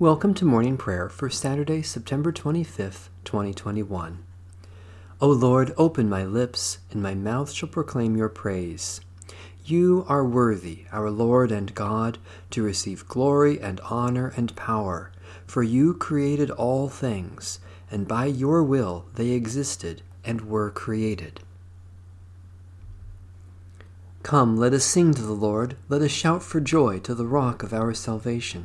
Welcome to morning prayer for Saturday, September 25th, 2021. O Lord, open my lips, and my mouth shall proclaim your praise. You are worthy, our Lord and God, to receive glory and honor and power, for you created all things, and by your will they existed and were created. Come, let us sing to the Lord, let us shout for joy to the rock of our salvation.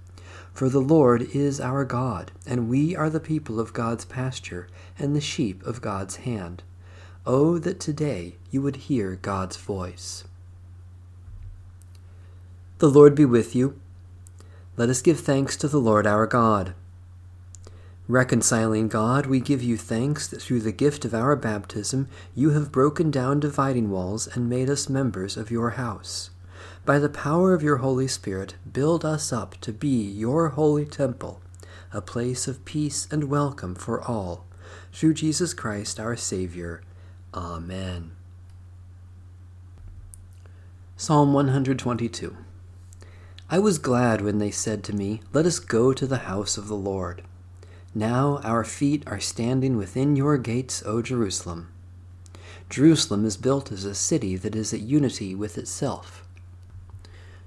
For the Lord is our God, and we are the people of God's pasture, and the sheep of God's hand. Oh, that today you would hear God's voice. The Lord be with you. Let us give thanks to the Lord our God. Reconciling God, we give you thanks that through the gift of our baptism you have broken down dividing walls and made us members of your house by the power of your Holy Spirit, build us up to be your holy temple, a place of peace and welcome for all. Through Jesus Christ our Savior. Amen. Psalm 122 I was glad when they said to me, Let us go to the house of the Lord. Now our feet are standing within your gates, O Jerusalem. Jerusalem is built as a city that is at unity with itself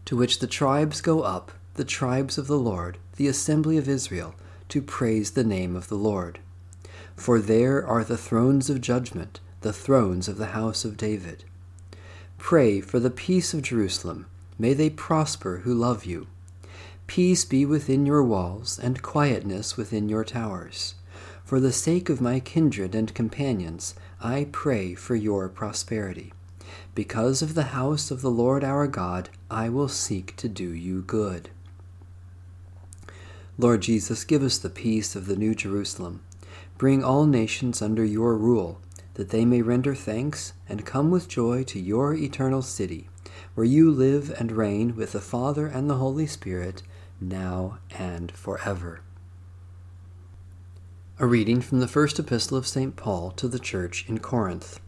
to which the tribes go up, the tribes of the Lord, the assembly of Israel, to praise the name of the Lord. For there are the thrones of judgment, the thrones of the house of David. Pray for the peace of Jerusalem. May they prosper who love you. Peace be within your walls, and quietness within your towers. For the sake of my kindred and companions, I pray for your prosperity. Because of the house of the Lord our God, I will seek to do you good. Lord Jesus, give us the peace of the New Jerusalem. Bring all nations under your rule, that they may render thanks and come with joy to your eternal city, where you live and reign with the Father and the Holy Spirit, now and forever. A reading from the first epistle of St. Paul to the church in Corinth.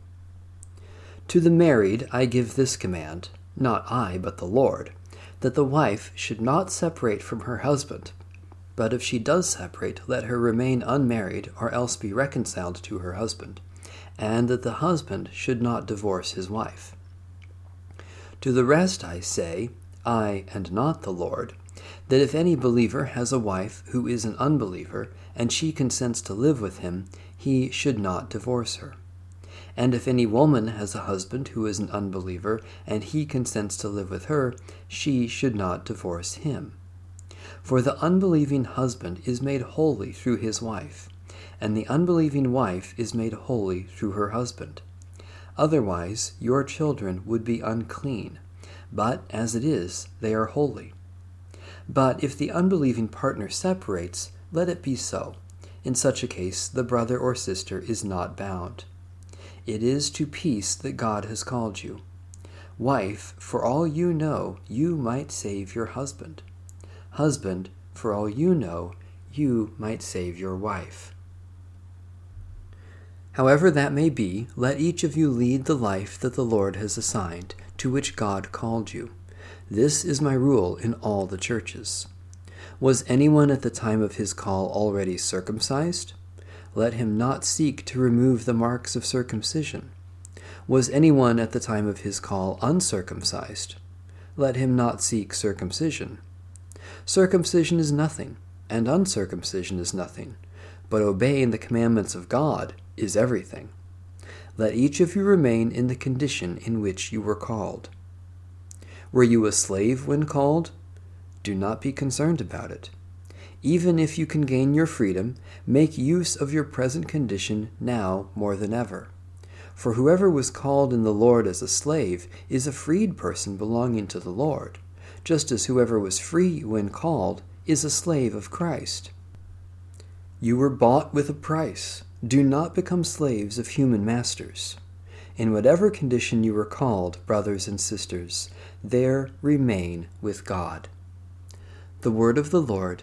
To the married I give this command, not I, but the Lord, that the wife should not separate from her husband. But if she does separate, let her remain unmarried, or else be reconciled to her husband, and that the husband should not divorce his wife. To the rest I say, I and not the Lord, that if any believer has a wife who is an unbeliever, and she consents to live with him, he should not divorce her. And if any woman has a husband who is an unbeliever, and he consents to live with her, she should not divorce him. For the unbelieving husband is made holy through his wife, and the unbelieving wife is made holy through her husband. Otherwise, your children would be unclean, but as it is, they are holy. But if the unbelieving partner separates, let it be so. In such a case, the brother or sister is not bound. It is to peace that God has called you. Wife, for all you know, you might save your husband. Husband, for all you know, you might save your wife. However that may be, let each of you lead the life that the Lord has assigned, to which God called you. This is my rule in all the churches. Was anyone at the time of his call already circumcised? Let him not seek to remove the marks of circumcision. Was anyone at the time of his call uncircumcised? Let him not seek circumcision. Circumcision is nothing, and uncircumcision is nothing, but obeying the commandments of God is everything. Let each of you remain in the condition in which you were called. Were you a slave when called? Do not be concerned about it. Even if you can gain your freedom, make use of your present condition now more than ever. For whoever was called in the Lord as a slave is a freed person belonging to the Lord, just as whoever was free when called is a slave of Christ. You were bought with a price. Do not become slaves of human masters. In whatever condition you were called, brothers and sisters, there remain with God. The word of the Lord.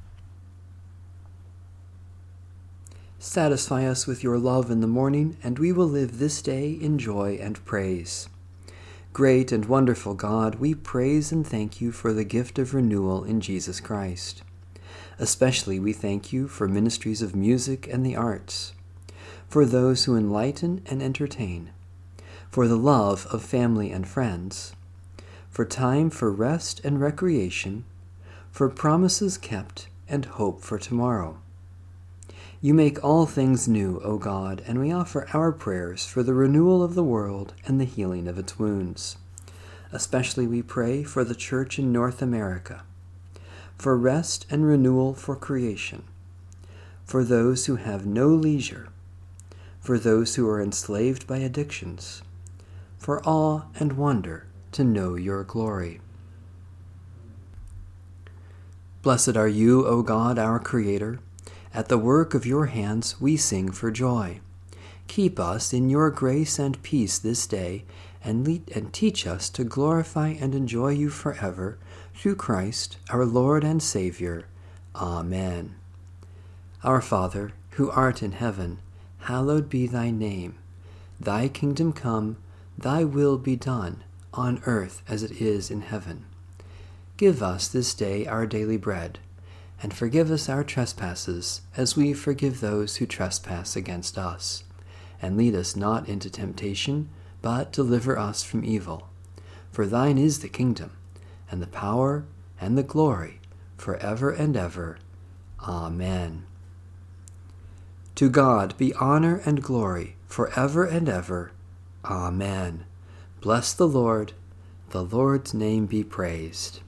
Satisfy us with your love in the morning, and we will live this day in joy and praise. Great and wonderful God, we praise and thank you for the gift of renewal in Jesus Christ. Especially we thank you for ministries of music and the arts, for those who enlighten and entertain, for the love of family and friends, for time for rest and recreation, for promises kept and hope for tomorrow. You make all things new, O God, and we offer our prayers for the renewal of the world and the healing of its wounds. Especially we pray for the Church in North America, for rest and renewal for creation, for those who have no leisure, for those who are enslaved by addictions, for awe and wonder to know your glory. Blessed are you, O God, our Creator at the work of your hands we sing for joy. Keep us in your grace and peace this day, and, lead, and teach us to glorify and enjoy you forever, through Christ our Lord and Savior. Amen. Our Father, who art in heaven, hallowed be thy name. Thy kingdom come, thy will be done, on earth as it is in heaven. Give us this day our daily bread and forgive us our trespasses, as we forgive those who trespass against us. And lead us not into temptation, but deliver us from evil. For thine is the kingdom, and the power, and the glory, for ever and ever. Amen. To God be honor and glory, for ever and ever. Amen. Bless the Lord. The Lord's name be praised.